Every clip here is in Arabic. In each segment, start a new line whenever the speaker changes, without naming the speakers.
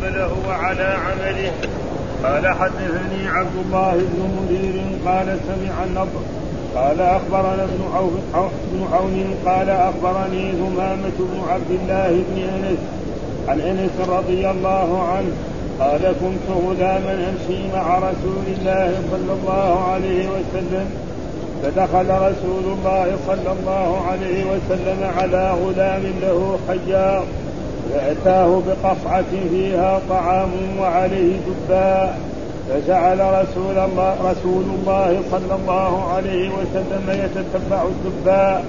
فأقبله وعلى عمله. قال حدثني عبد الله بن مدير قال سمع النضر. قال أخبرنا ابن عون قال أخبرني ثمامة بن عبد الله بن انس عن أنس رضي الله عنه. قال كنت غلاما أمشي مع رسول الله صلى الله عليه وسلم. فدخل رسول الله صلى الله عليه وسلم على غلام له حجار. فأتاه بقصعة فيها طعام وعليه دباء فجعل رسول الله رسول الله صلى الله عليه وسلم يتتبع الدباء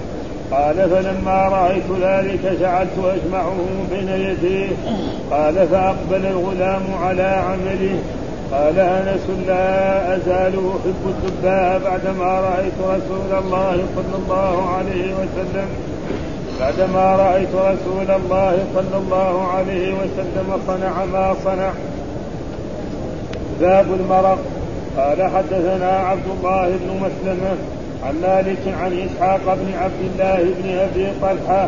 قال فلما رأيت ذلك جعلت أجمعه بين يديه. قال فأقبل الغلام على عمله. قال أنس لا أزال أحب الدباء بعدما رأيت رسول الله صلى الله عليه وسلم بعدما رأيت رسول الله صلى الله عليه وسلم صنع ما صنع. باب المرق قال حدثنا عبد الله بن مسلمة عن مالك عن إسحاق بن عبد الله بن أبي طلحة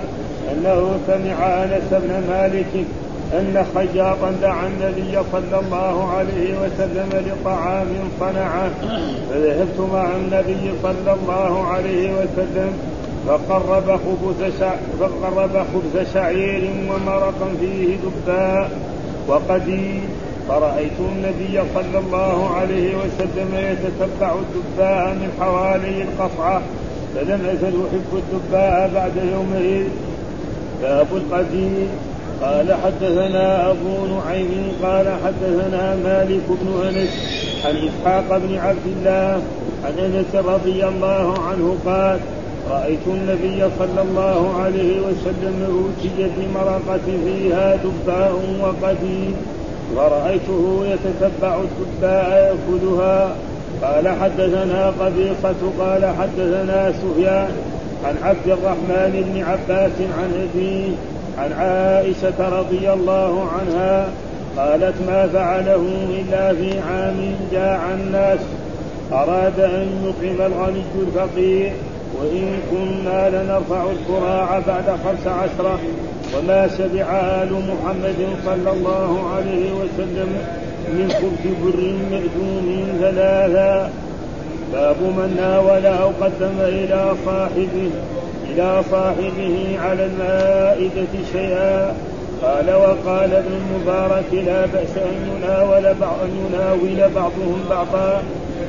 أنه سمع أنس بن مالك أن خياطا دعا النبي صلى الله عليه وسلم لطعام صنعه. فذهبت مع النبي صلى الله عليه وسلم فقرب خبز فقرب خبز شعير ومرقا فيه دباء وقديم فرأيت النبي صلى الله عليه وسلم يتتبع الدباء من حوالي القصعة فلم أزل أحب الدباء بعد يومئذ باب القديم قال حدثنا أبو نعيم قال حدثنا مالك بن أنس عن إسحاق بن عبد الله عن أنس رضي الله عنه قال رأيت النبي صلى الله عليه وسلم أوتي بمرقة فيها دباء وقديم ورأيته يتتبع الدباء يأكلها. قال حدثنا قبيصة قال حدثنا سفيان عن عبد الرحمن بن عباس عن أبيه عن عائشة رضي الله عنها قالت ما فعله إلا في عام جاع الناس أراد أن يطعم الغني الفقير. وإن كنا لنرفع الكراع بعد خمس عشرة وما شبع آل محمد صلى الله عليه وسلم من خبز بر مأدوم ثلاثا. باب من ناول أو قدم إلى صاحبه إلى صاحبه على المائدة شيئا. قال وقال ابن المبارك لا بأس أن يناول بعض أن يناول بعضهم بعضا.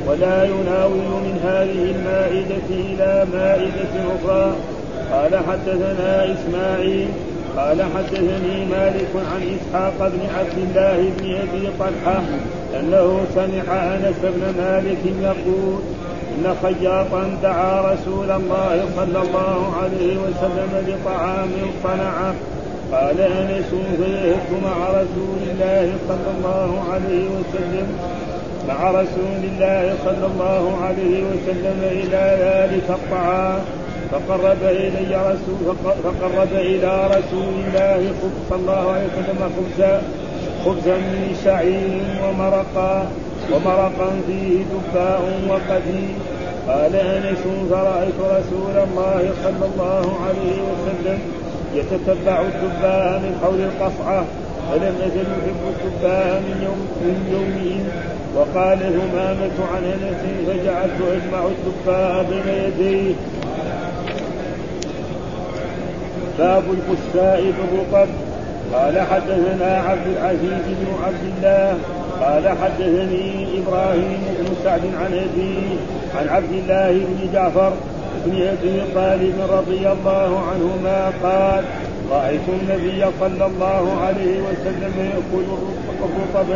ولا يناول من هذه المائدة إلى مائدة أخرى. قال حدثنا إسماعيل قال حدثني مالك عن إسحاق بن عبد الله بن أبي طلحة أنه سمع أنس بن مالك يقول إن خياطا دعا رسول الله صلى الله عليه وسلم بطعام صنعه. قال أنس فذهبت مع رسول الله صلى الله عليه وسلم مع رسول الله صلى الله عليه وسلم إلى ذلك الطعام فقرب إلي رسول فقرب إلى رسول الله صلى الله عليه وسلم خبزا خبزا من شعير ومرقا ومرقا فيه دفاء وقديم. قال أنس فرأيت رسول الله صلى الله عليه وسلم يتتبع الدباء من حول القصعة. فلم يزل يحب الدباء من يوم من يومهم؟ وقال همامة عن أنس فجعلت أجمع الدباء بين يديه. باب الكساء بالرطب قال حدثنا عبد العزيز بن عبد الله. قال حدثني إبراهيم بن سعد عن ابيه عن عبد الله بن جعفر بن أبي طالب رضي الله عنهما قال رايت النبي صلى الله عليه وسلم يأكل الرطب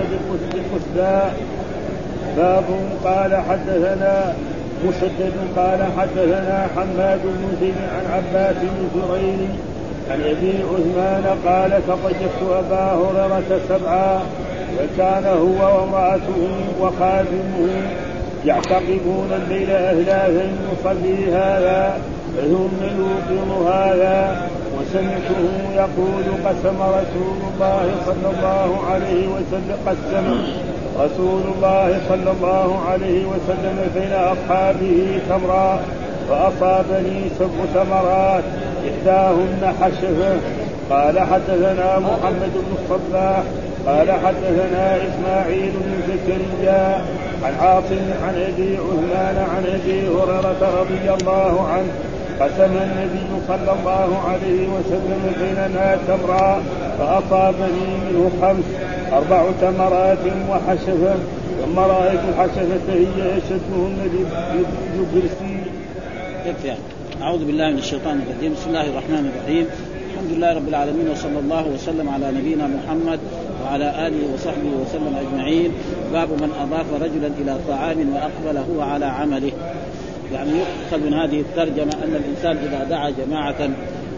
بالقساء باب قال حدثنا مسدد قال حدثنا حماد بن زيد عن عباس بن زرير عن أبي عثمان قال تطيبت أبا هريرة سبعا وكان هو وامرأته وخادمه يعتقبون الليل اهلافا يصلي هذا ثم يوقظ هذا. وسمعته يقول قسم رسول الله صلى الله عليه وسلم قسم رسول الله صلى الله عليه وسلم بين أصحابه تمرا فأصابني سبع ثمرات إحداهن حشفه قال حدثنا محمد بن الصباح قال حدثنا إسماعيل بن زكريا عن عاصم عن أبي عثمان عن أبي هريرة رضي الله عنه قسم النبي صلى الله عليه وسلم بيننا تمرا فأصابني منه خمس أربع تمرات وحشفة. ثم رايت الحشفه هي أشدهن بكرسي.
يكفي أعوذ بالله من الشيطان الرجيم. بسم الله الرحمن الرحيم. الحمد لله رب العالمين وصلى الله وسلم على نبينا محمد وعلى آله وصحبه وسلم أجمعين. باب من أضاف رجلا إلى طعام واقبل هو على عمله. يعني يؤخذ من هذه الترجمة أن الإنسان إذا دعا جماعة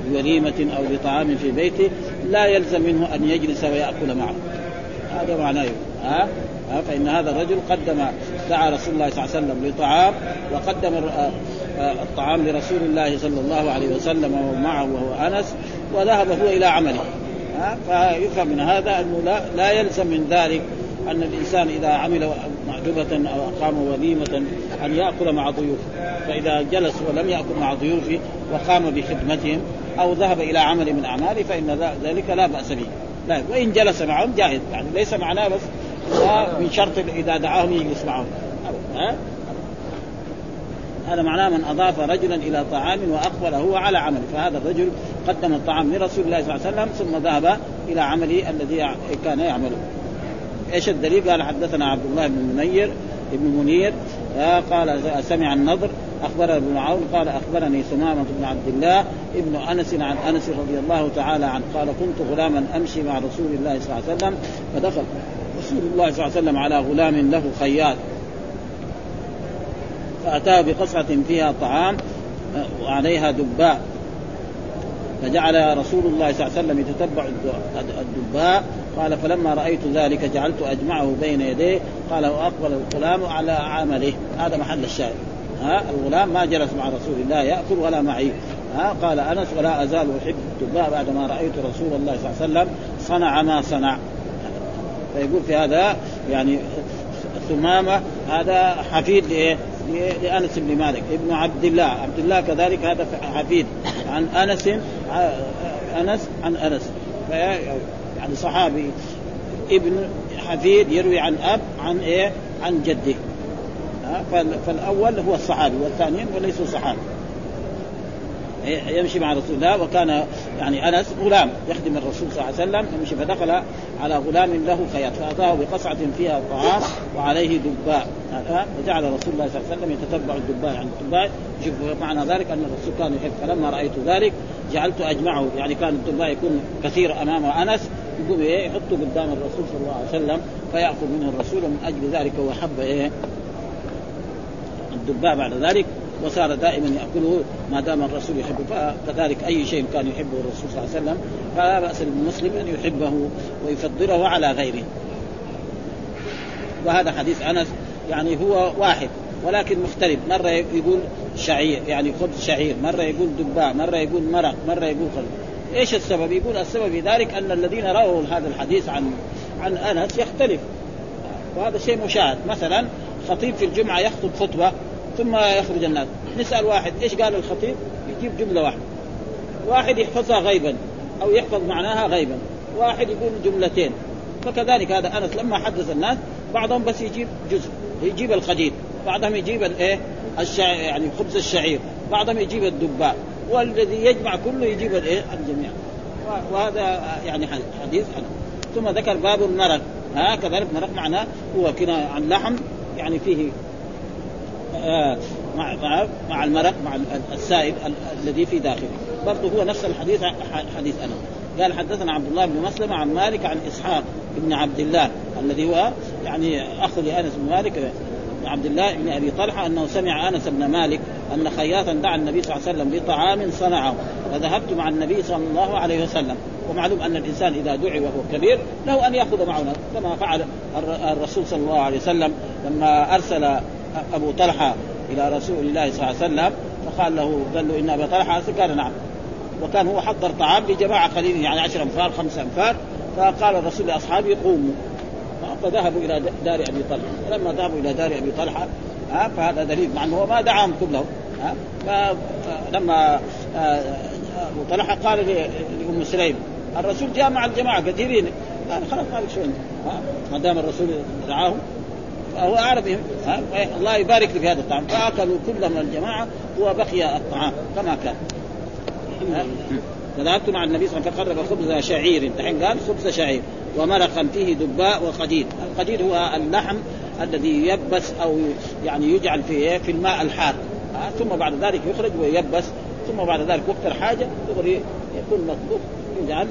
بوليمة أو لطعام في بيته لا يلزم منه أن يجلس ويأكل معه. هذا معناه. ها؟ فإن هذا الرجل قدم دعا رسول الله صلى الله عليه وسلم لطعام وقدم الطعام لرسول الله صلى الله عليه وسلم ومعه وهو أنس وذهب هو إلى عمله. فيفهم من هذا أنه لا, لا يلزم من ذلك أن الإنسان إذا عمل معجبة أو أقام وليمة أن يأكل مع ضيوفه. فإذا جلس ولم يأكل مع ضيوفه وقام بخدمتهم أو ذهب إلى عمل من أعماله فإن ذلك لا بأس به. لا وإن جلس معهم جاهز يعني ليس معناه بس من شرط إذا دعاهم يجلس معهم. هذا معناه من أضاف رجلا إلى طعام واقبل هو على عمل. فهذا الرجل قدم الطعام لرسول الله صلى الله عليه وسلم ثم ذهب إلى عمله الذي كان يعمله. إيش الدليل؟ قال حدثنا عبد الله بن منير ابن منير قال سمع النضر أخبرنا ابن عون قال أخبرني ثمامه بن عبد الله ابن أنس عن أنس رضي الله تعالى عنه قال كنت غلاما أمشي مع رسول الله صلى الله عليه وسلم فدخل رسول الله صلى الله عليه وسلم على غلام له خياط فأتاه بقصعة فيها طعام وعليها دباء فجعل رسول الله صلى الله عليه وسلم يتتبع الدباء قال فلما رأيت ذلك جعلت أجمعه بين يديه. قال وأقبل الغلام على عمله. هذا محل الشاهد. ها؟ الغلام ما جلس مع رسول الله يأكل ولا معي. ها؟ قال أنس ولا أزال أحب الدباء بعدما رأيت رسول الله صلى الله عليه وسلم صنع ما صنع. فيقول في هذا يعني ثمامة هذا حفيد لإيه؟ لأنس بن مالك. ابن عبد الله. عبد الله كذلك هذا حفيد. عن أنس أنس عن أنس. يعني صحابي ابن حفيد يروي عن أب عن إيه؟ عن جده. فالأول هو الصحابي والثانيين وليسوا صحابي. يمشي مع رسول الله وكان يعني أنس غلام يخدم الرسول صلى الله عليه وسلم يمشي فدخل على غلام له خياط فأتاه بقصعة فيها طعام وعليه دباء. فجعل رسول الله صلى الله عليه وسلم يتتبع الدباء يعني الدباء. شوف معنى ذلك أن الرسول كان يحب. فلما رأيت ذلك جعلت أجمعه. يعني كان الدباء يكون كثير أمام أنس يقوم إيه يحطه قدام الرسول صلى الله عليه وسلم فيأخذ منه الرسول ومن أجل ذلك هو حب إيه الدباء بعد ذلك وصار دائما يأكله ما دام الرسول يحبه فكذلك أي شيء كان يحبه الرسول صلى الله عليه وسلم فلا بأس للمسلم أن يحبه ويفضله على غيره. وهذا حديث أنس يعني هو واحد ولكن مختلف مرة يقول شعير يعني خبز شعير مرة يقول دباء مرة يقول مرق مرة يقول خلق. إيش السبب؟ يقول السبب في ذلك أن الذين رووا هذا الحديث عن عن أنس يختلف. وهذا شيء مشاهد. مثلا خطيب في الجمعة يخطب خطبة ثم يخرج الناس. نسأل واحد إيش قال الخطيب؟ يجيب جملة واحدة. واحد يحفظها غيبا أو يحفظ معناها غيبا. واحد يقول جملتين. فكذلك هذا أنس لما حدث الناس بعضهم بس يجيب جزء. يجيب القديد بعضهم يجيب الايه الشعير يعني خبز الشعير. بعضهم يجيب الدباء. والذي يجمع كله يجيب الإيه؟ الجميع. وهذا يعني حديث أنا. ثم ذكر باب المرق ها كذلك مرق معناه هو كنا عن لحم يعني فيه آه، مع مع المرق مع السائل الذي في داخله. برضه هو نفس الحديث حديث أنا. قال حدثنا عبد الله بن مسلمه عن مالك عن إسحاق بن عبد الله الذي هو يعني أخ لأنس بن مالك. عبد الله بن أبي طلحة أنه سمع أنس بن مالك أن خياطا دعا النبي صلى الله عليه وسلم بطعام صنعه فذهبت مع النبي صلى الله عليه وسلم. ومعلوم أن الإنسان إذا دعي وهو كبير له أن يأخذ معه كما فعل الرسول صلى الله عليه وسلم لما أرسل أبو طلحة إلى رسول الله صلى الله عليه وسلم فقال له قال له إن أبا طلحة قال نعم. وكان هو حضر طعام لجماعة قليلين يعني 10 أنفار خمسة أنفار فقال الرسول لأصحابه قوموا. فذهبوا إلى دار أبي طلحة. فلما ذهبوا إلى دار أبي طلحة ها فهذا دليل مع أنه هو ما دعاهم كلهم ها. فلما أبو طلحة قال لأم سليم الرسول جاء مع الجماعة. كثيرين قال خلاص ما شو ما دام الرسول دعاهم فهو أعرف الله يبارك في هذا الطعام. فأكلوا كلهم الجماعة وبقي الطعام كما كان. فذهبت مع النبي صلى الله عليه وسلم فقرب خبز شعير. دحين قال خبز شعير. ومرقا فيه دباء وقديد. القديد هو اللحم الذي يبس أو يعني يجعل في في الماء الحار. ثم بعد ذلك يخرج ويبس. ثم بعد ذلك وقت الحاجة يكون مطبوخ. يجعل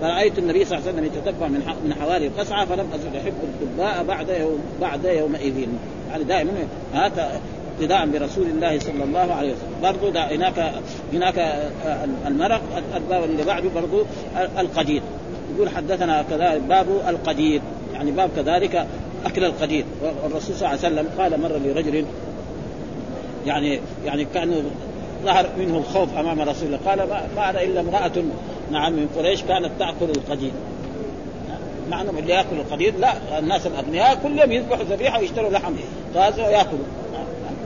فرأيت النبي صلى الله عليه وسلم يتتبع من من حوالي القصعة فلم أزل أحب الدباء بعد يوم بعد يومئذ. يعني دائما هذا اقتداء برسول الله صلى الله عليه وسلم. برضو هناك هناك المرق الباب اللي بعده برضو القديد يقول حدثنا كذلك باب القديد يعني باب كذلك أكل القديد والرسول صلى الله عليه وسلم قال مره لرجل يعني يعني كأنه ظهر منه الخوف أمام رسول الله. قال ما أنا إلا امرأة نعم من قريش كانت تأكل القديد مع اللي يأكل القديد لا الناس الأغنياء كل يوم يذبحوا ذبيحه ويشتروا لحم طازة ويأكلوا.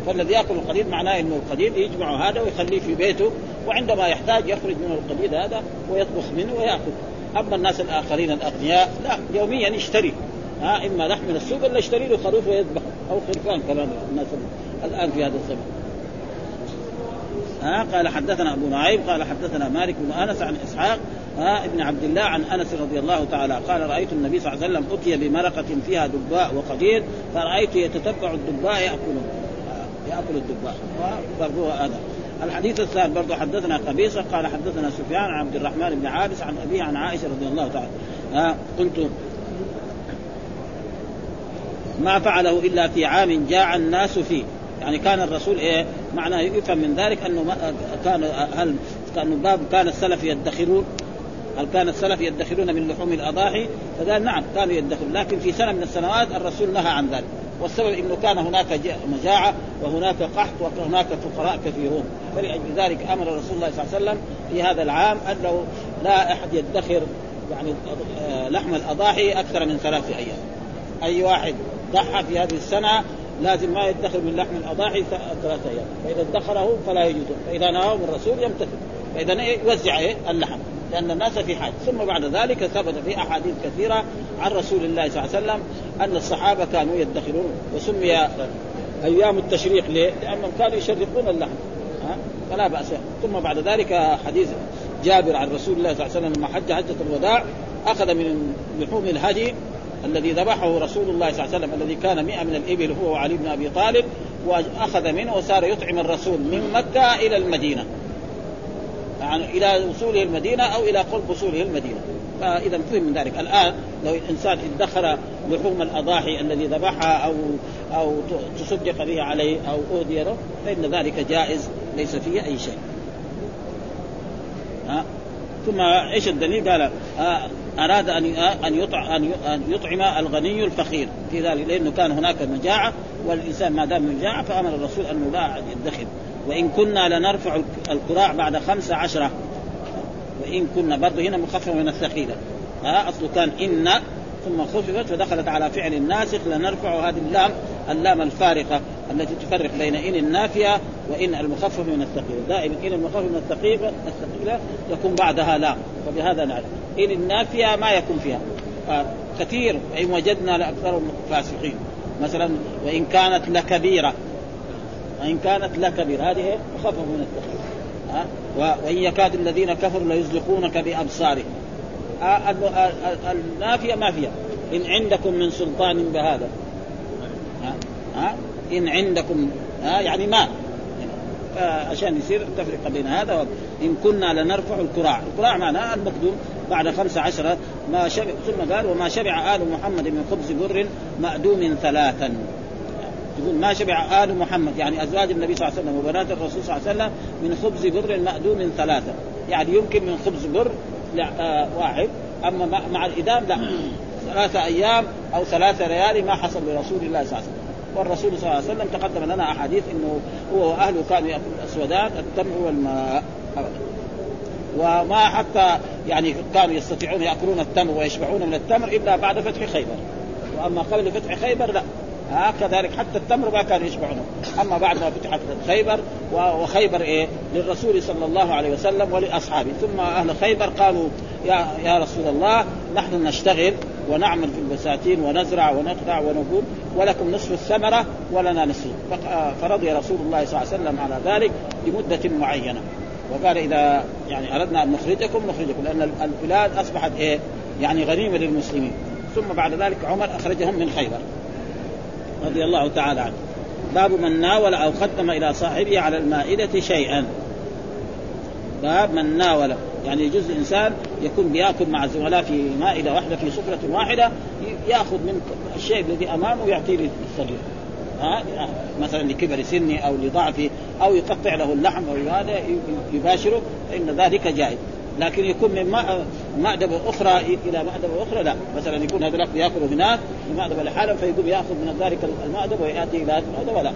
فالذي يأكل القديد معناه إنه القديد يجمع هذا ويخليه في بيته وعندما يحتاج يخرج من القديد هذا ويطبخ منه ويأكل. أما الناس الآخرين الأغنياء لا يوميا يشتري. ها إما لحم من السوق ولا يشتري له خروف ويذبح. أو خرفان كمان الناس الآن في هذا الزمن. ها قال حدثنا أبو نعيم قال حدثنا مالك بن أنس عن إسحاق ها ابن عبد الله عن أنس رضي الله تعالى. قال رأيت النبي صلى الله عليه وسلم اتي بمرقة فيها دباء وقدير فرأيت يتتبع الدباء ياكله يأكل الدباء. برضو هذا. الحديث الثاني برضو حدثنا قبيصه قال حدثنا سفيان عن عبد الرحمن بن عابس عن أبيه عن عائشة رضي الله تعالى ها قلت ما فعله إلا في عام جاع الناس فيه. يعني كان الرسول إيه؟ معناه يفهم من ذلك أنه كان هل كان باب كان السلف يدخرون هل كان السلف يدخرون من لحوم الأضاحي؟ فقال نعم كانوا يدخرون لكن في سنة من السنوات الرسول نهى عن ذلك. والسبب إنه كان هناك مجاعة وهناك قحط وهناك فقراء كثيرون. فلأجل ذلك أمر رسول الله صلى الله عليه وسلم في هذا العام أنه لا أحد يدخر يعني آه، لحم الأضاحي أكثر من ثلاث أيام. أي واحد ضحى في هذه السنة لازم ما يدخر من لحم الأضاحي ثلاثة أيام. فإذا ادخره فلا يجوز. فإذا نهاه الرسول يمتثل. فاذا يوزع إيه؟ اللحم لأن الناس في حاجة ثم بعد ذلك ثبت في أحاديث كثيرة عن رسول الله صلى الله عليه وسلم أن الصحابة كانوا يدخرون وسمي أيام التشريق ليه؟ لأنهم كانوا يشرقون اللحم ها؟ فلا بأس ثم بعد ذلك حديث جابر عن رسول الله صلى الله عليه وسلم لما حج حجة الوداع أخذ من لحوم الهدي الذي ذبحه رسول الله صلى الله عليه وسلم الذي كان مئة من الإبل هو وعلي بن أبي طالب وأخذ منه وصار يطعم الرسول من مكة إلى المدينة يعني إلى وصوله المدينة أو إلى قرب وصوله المدينة. فإذا فهم من ذلك. الآن لو الإنسان ادخر لحوم الأضاحي الذي ذبحها أو أو تصدق به عليه أو أهدي له فإن ذلك جائز ليس فيه أي شيء. ها؟ ثم إيش الدليل؟ قال آه أراد أن أن يطعم أن يطعم الغني الفقير. في ذلك لأنه كان هناك مجاعة والإنسان ما دام مجاعة فأمر الرسول انه لا يدخر. وإن كنا لنرفع الكراع بعد خمس عشره وإن كنا برضه هنا مخففه من الثقيلة. ها أصله كان إن ثم خففت فدخلت على فعل الناسخ لنرفع هذه اللام اللام الفارقة التي تفرق بين إن النافية وإن المخفف من الثقيلة، دائما إن المخفف من الثقيله الثقيلة يكون بعدها لام. وبهذا نعرف. إن النافية ما يكون فيها. كثير وإن وجدنا لأكثرهم فاسقين. مثلا وإن كانت لكبيرة. وان كانت لكبيره هذه مخفف من الثقيله ها؟ وإن يكاد الذين كفروا ليزلقونك بأبصارهم. النافيه ما فيها إن عندكم من سلطان بهذا. ها؟ ها؟ إن عندكم ها؟ يعني ما. عشان يصير تفرق بين هذا إن كنا لنرفع الكراع، الكراع معناه المقدوم بعد خمسة عشرة ما شبع ثم قال وما شبع آل محمد من خبز بر مأدوم ثلاثا. يقول ما شبع آل محمد يعني أزواج النبي صلى الله عليه وسلم وبنات الرسول صلى الله عليه وسلم من خبز بر مأدوم ثلاثة. يعني يمكن من خبز بر آه، واحد أما مع الإدام لا. ثلاثة أيام أو ثلاثة ليالي ما حصل لرسول الله صلى الله عليه وسلم. والرسول صلى الله عليه وسلم تقدم لنا أحاديث إنه هو وأهله كانوا يأكلون الأسودان التمر والماء. وما حتى يعني كانوا يستطيعون يأكلون التمر ويشبعون من التمر إلا بعد فتح خيبر. وأما قبل فتح خيبر لا. كذلك حتى التمر ما كانوا يشبعونه. أما بعد ما فتحت خيبر وخيبر إيه؟ للرسول صلى الله عليه وسلم ولأصحابه. ثم أهل خيبر قالوا يا يا رسول الله نحن نشتغل ونعمل في البساتين ونزرع ونقطع ونقول ولكم نصف الثمرة ولنا نصف. فرضي رسول الله صلى الله عليه وسلم على ذلك لمدة معينة. وقال إذا يعني أردنا أن نخرجكم نخرجكم لأن البلاد أصبحت إيه؟ يعني غنيمة للمسلمين. ثم بعد ذلك عمر أخرجهم من خيبر. رضي الله تعالى عنه. باب من ناول أو قدم إلى صاحبه على المائدة شيئا. باب من ناول يعني يجوز الإنسان يكون بيأكل مع الزملاء في مائدة واحدة في سفرة واحدة يأخذ من الشيء الذي أمامه ويعطيه للصغير ها؟ مثلا لكبر سنه أو لضعفه أو يقطع له اللحم أو هذا يباشره فإن ذلك جائز. لكن يكون من مأدبة أخرى إلى مأدبة أخرى لا مثلا يكون هذا يأكل هناك في مأدبة لحاله فيقوم يأخذ من ذلك المأدبة ويأتي إلى المأدبة لا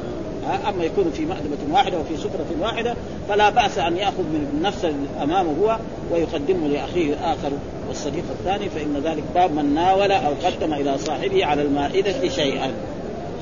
أما يكون في مأدبة واحدة وفي سفرة واحدة فلا بأس أن يأخذ من نفس أمامه هو ويقدمه لأخيه الآخر والصديق الثاني فإن ذلك باب من ناول أو قدم إلى صاحبه على المائدة شيئا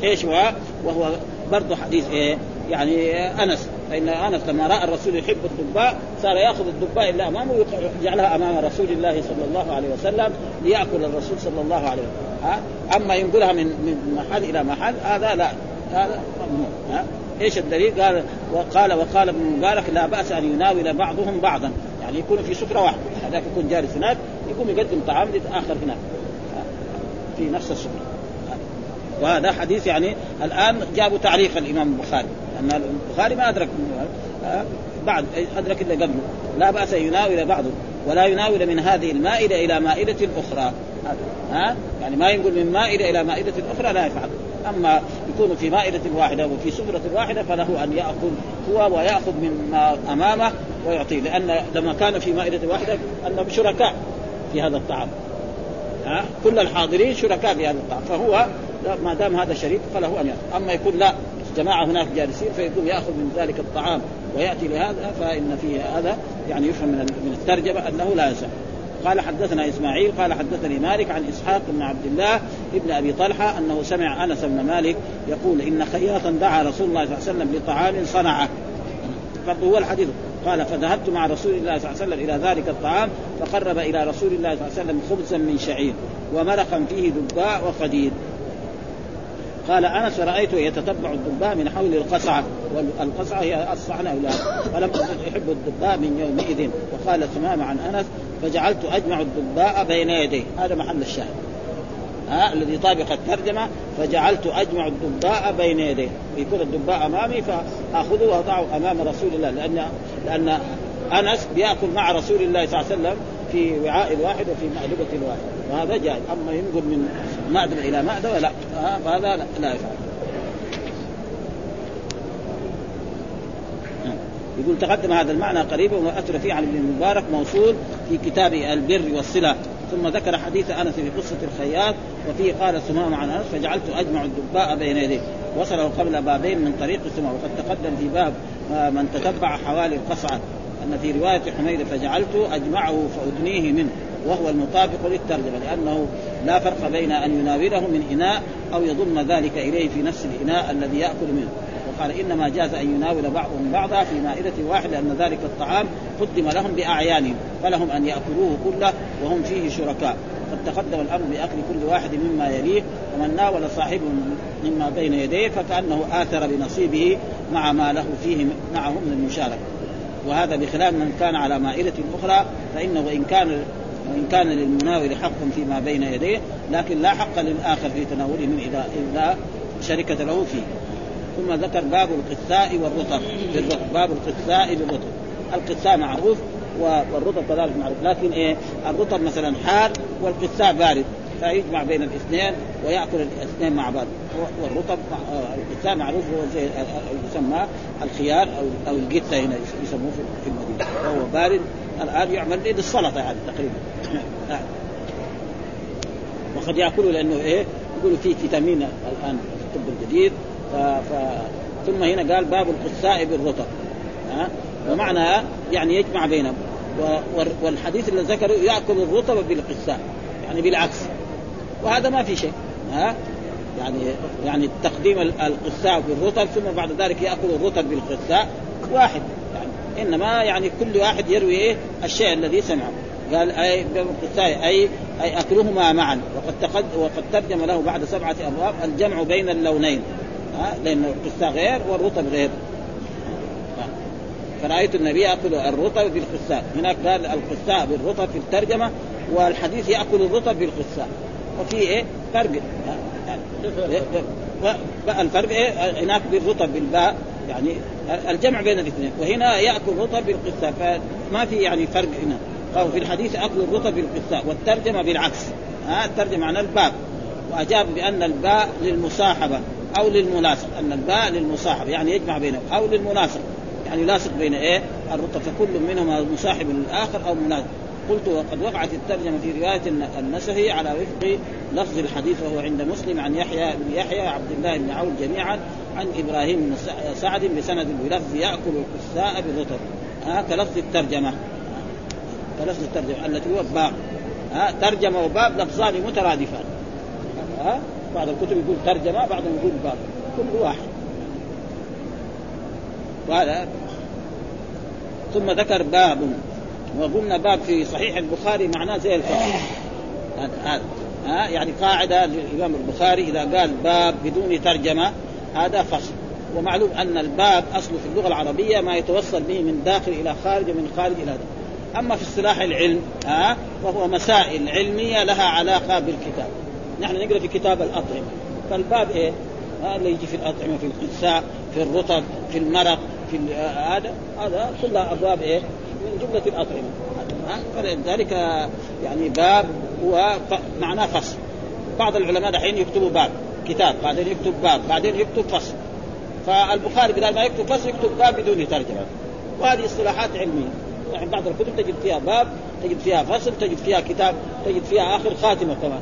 إيش هو؟ وهو برضه حديث إيه؟ يعني أنس فإن آنس لما رأى الرسول يحب الدباء صار يأخذ الدباء اللي أمامه ويجعلها أمام رسول الله صلى الله عليه وسلم ليأكل الرسول صلى الله عليه وسلم. ها؟ أما ينقلها من من محل إلى محل هذا لا. هذا ممنوع. إيش الدليل؟ قال وقال وقال ابن مبارك لا بأس أن يناول بعضهم بعضا. يعني يكون في سفره واحدة. هذاك يكون جالس هناك يقوم يقدم طعام لآخر هناك. في نفس السفره وهذا حديث يعني الآن جابوا تعليق الإمام البخاري. ان البخاري ما أدرك بعد أدرك إلا قبله. لا بأس أن يناول بعضه ولا يناول من هذه المائدة إلى مائدة أخرى. ها يعني ما ينقل من مائدة إلى مائدة أخرى لا يفعل. أما يكون في مائدة واحدة وفي سفرة واحدة فله أن يأخذ هو ويأخذ مما أمامه ويعطيه لأن لما كان في مائدة واحدة أنهم شركاء في هذا الطعام. ها كل الحاضرين شركاء في هذا الطعام. فهو ما دام هذا شريك فله أن يأخذ. أما يكون لا جماعة هناك جالسين فيقوم يأخذ من ذلك الطعام ويأتي لهذا فإن في هذا يعني يفهم من الترجمة أنه لا يصح. قال حدثنا إسماعيل قال حدثني مالك عن إسحاق بن عبد الله ابن أبي طلحة أنه سمع أنس بن مالك يقول إن خياطا دعا رسول الله صلى الله عليه وسلم لطعام صنعه. برضه هو الحديث. قال فذهبت مع رسول الله صلى الله عليه وسلم إلى ذلك الطعام فقرب إلى رسول الله صلى الله عليه وسلم خبزا من شعير ومرقا فيه دباء وقديد قال أنس رايته يتتبع الدباء من حول القصعة والقصعة هي الصحن أو فلم اكن أحب الدباء من يومئذ. وقال ثمام عن أنس فجعلت أجمع الدباء بين يديه. هذا محل الشاهد. ها الذي طابق الترجمة فجعلت أجمع الدباء بين يديه. يكون الدباء أمامي فأخذه وأضعه أمام رسول الله لأن لأن أنس بيأكل مع رسول الله صلى الله عليه وسلم في وعاء واحد وفي مأدبة واحد. وهذا جائز. أما ينقل من مأدبة إلى مأدبة لا. فهذا لا يفعل. يقول تقدم هذا المعنى قريبا وأثر فيه عن ابن المبارك موصول في كتاب البر والصلة. ثم ذكر حديث أنس في قصة الخياط وفيه قال ثمام عن أنس فجعلت أجمع الدباء بين يديه. وصله قبل بابين من طريق ثمام وقد تقدم في باب من تتبع حوالي القصعة. ان في رواية حميد فجعلت أجمعه فأدنيه منه وهو المطابق للترجمة لأنه لا فرق بين أن يناوله من إناء أو يضم ذلك إليه في نفس الإناء الذي يأكل منه. وقال إنما جاز أن يناول بعضهم بعضا في مائدة واحدة لأن ذلك الطعام قدم لهم بأعيانهم فلهم أن يأكلوه كله وهم فيه شركاء. قد تقدم الأمر بأكل كل واحد مما يليه ومن ناول صاحبه مما بين يديه فكأنه آثر بنصيبه مع ما له فيه معه من المشاركه وهذا بخلاف من كان على مائدة أخرى فإنه وإن كان وإن كان للمناول حق فيما بين يديه لكن لا حق للآخر في تناوله من إذا إذا شركة له فيه. ثم ذكر باب القثاء والرطب باب القثاء بالرطب. القثاء معروف والرطب كذلك معروف. لكن إيه؟ الرطب مثلا حار والقثاء بارد. فيجمع بين الاثنين ويأكل الاثنين مع بعض. والرطب القثاء معروف هو زي يسمى الخيار أو أو القته هنا يسموه في المدينة. وهو بارد. الآن يعمل للسلطة يعني تقريبا. وقد ياكلوا لأنه إيه؟ يقولوا فيه فيتامين الآن في الطب الجديد. ف... ف... ثم هنا قال باب القثاء بالرطب. ها ومعنى يعني يجمع بينهم. والحديث اللي ذكره يأكل الرطب بالقثاء يعني بالعكس. وهذا ما في شيء. ها؟ يعني يعني تقديم القثاء بالرطب ثم بعد ذلك يأكل الرطب بالقثاء واحد. يعني إنما يعني كل واحد يروي إيه؟ الشيء الذي سمعه. قال اي بالقساء اي أي أكلهما معا. وقد تقد وقد ترجم له بعد سبعة أبواب الجمع بين اللونين. ها؟ لأن القساء غير والرطب غير. فرأيت النبي يأكل الرطب بالقساء هناك قال القساء بالرطب في الترجمة والحديث يأكل الرطب بالقساء وفي إيه؟ فرق. الفرق إيه؟ هناك بالرطب بالباء يعني الجمع بين الاثنين. وهنا يأكل الرطب بالقساء فما في يعني فرق هنا. أو في الحديث أكل الرطب بالقساء والترجمة بالعكس. ها؟ الترجمة عن الباب وأجاب بأن الباء للمصاحبة أو للملاصق أن الباء للمصاحبة يعني يجمع بينهم أو للملاصق يعني لاصق بين إيه؟ الرطب فكل منهما مصاحب للآخر أو مناسب. قلت وقد وقعت الترجمة في رواية النسهي على وفق لفظ الحديث وهو عند مسلم عن يحيى بن يحيى عبد الله بن عون جميعا عن إبراهيم بن سعد بسند بلفظ يأكل القساء بالرطب. ها كلفظ الترجمة. كلفظ الترجمة التي هو باب. ها ترجمة وباب لفظان مترادفان. ها بعض الكتب يقول ترجمة بعضهم يقول باب. كل واحد. وهذا. ثم ذكر باب. وقلنا باب في صحيح البخاري معناه زي الفقه. هذا ها يعني قاعدة للإمام البخاري إذا قال باب بدون ترجمة هذا فصل ومعلوم أن الباب اصله في اللغة العربية ما يتوصل به من داخل إلى خارج ومن خارج إلى داخل. أما في اصطلاح العلم ها فهو مسائل علمية لها علاقة بالكتاب. نحن نقرأ في كتاب الأطعمة. فالباب إيه؟ اللي يجي في الأطعمة في القساء في الرطب في المرق في هذا هذا كلها أبواب إيه؟ من جملة الأطعمة. فلذلك يعني باب هو معناه فصل. بعض العلماء دحين يكتبوا باب كتاب بعدين يكتب باب بعدين يكتب فصل. فالبخاري بدل ما يكتب فصل يكتب باب بدون ترجمة. وهذه اصطلاحات علمية. يعني بعض الكتب تجد فيها باب تجد فيها فصل تجد فيها كتاب تجد فيها آخر خاتمة كمان.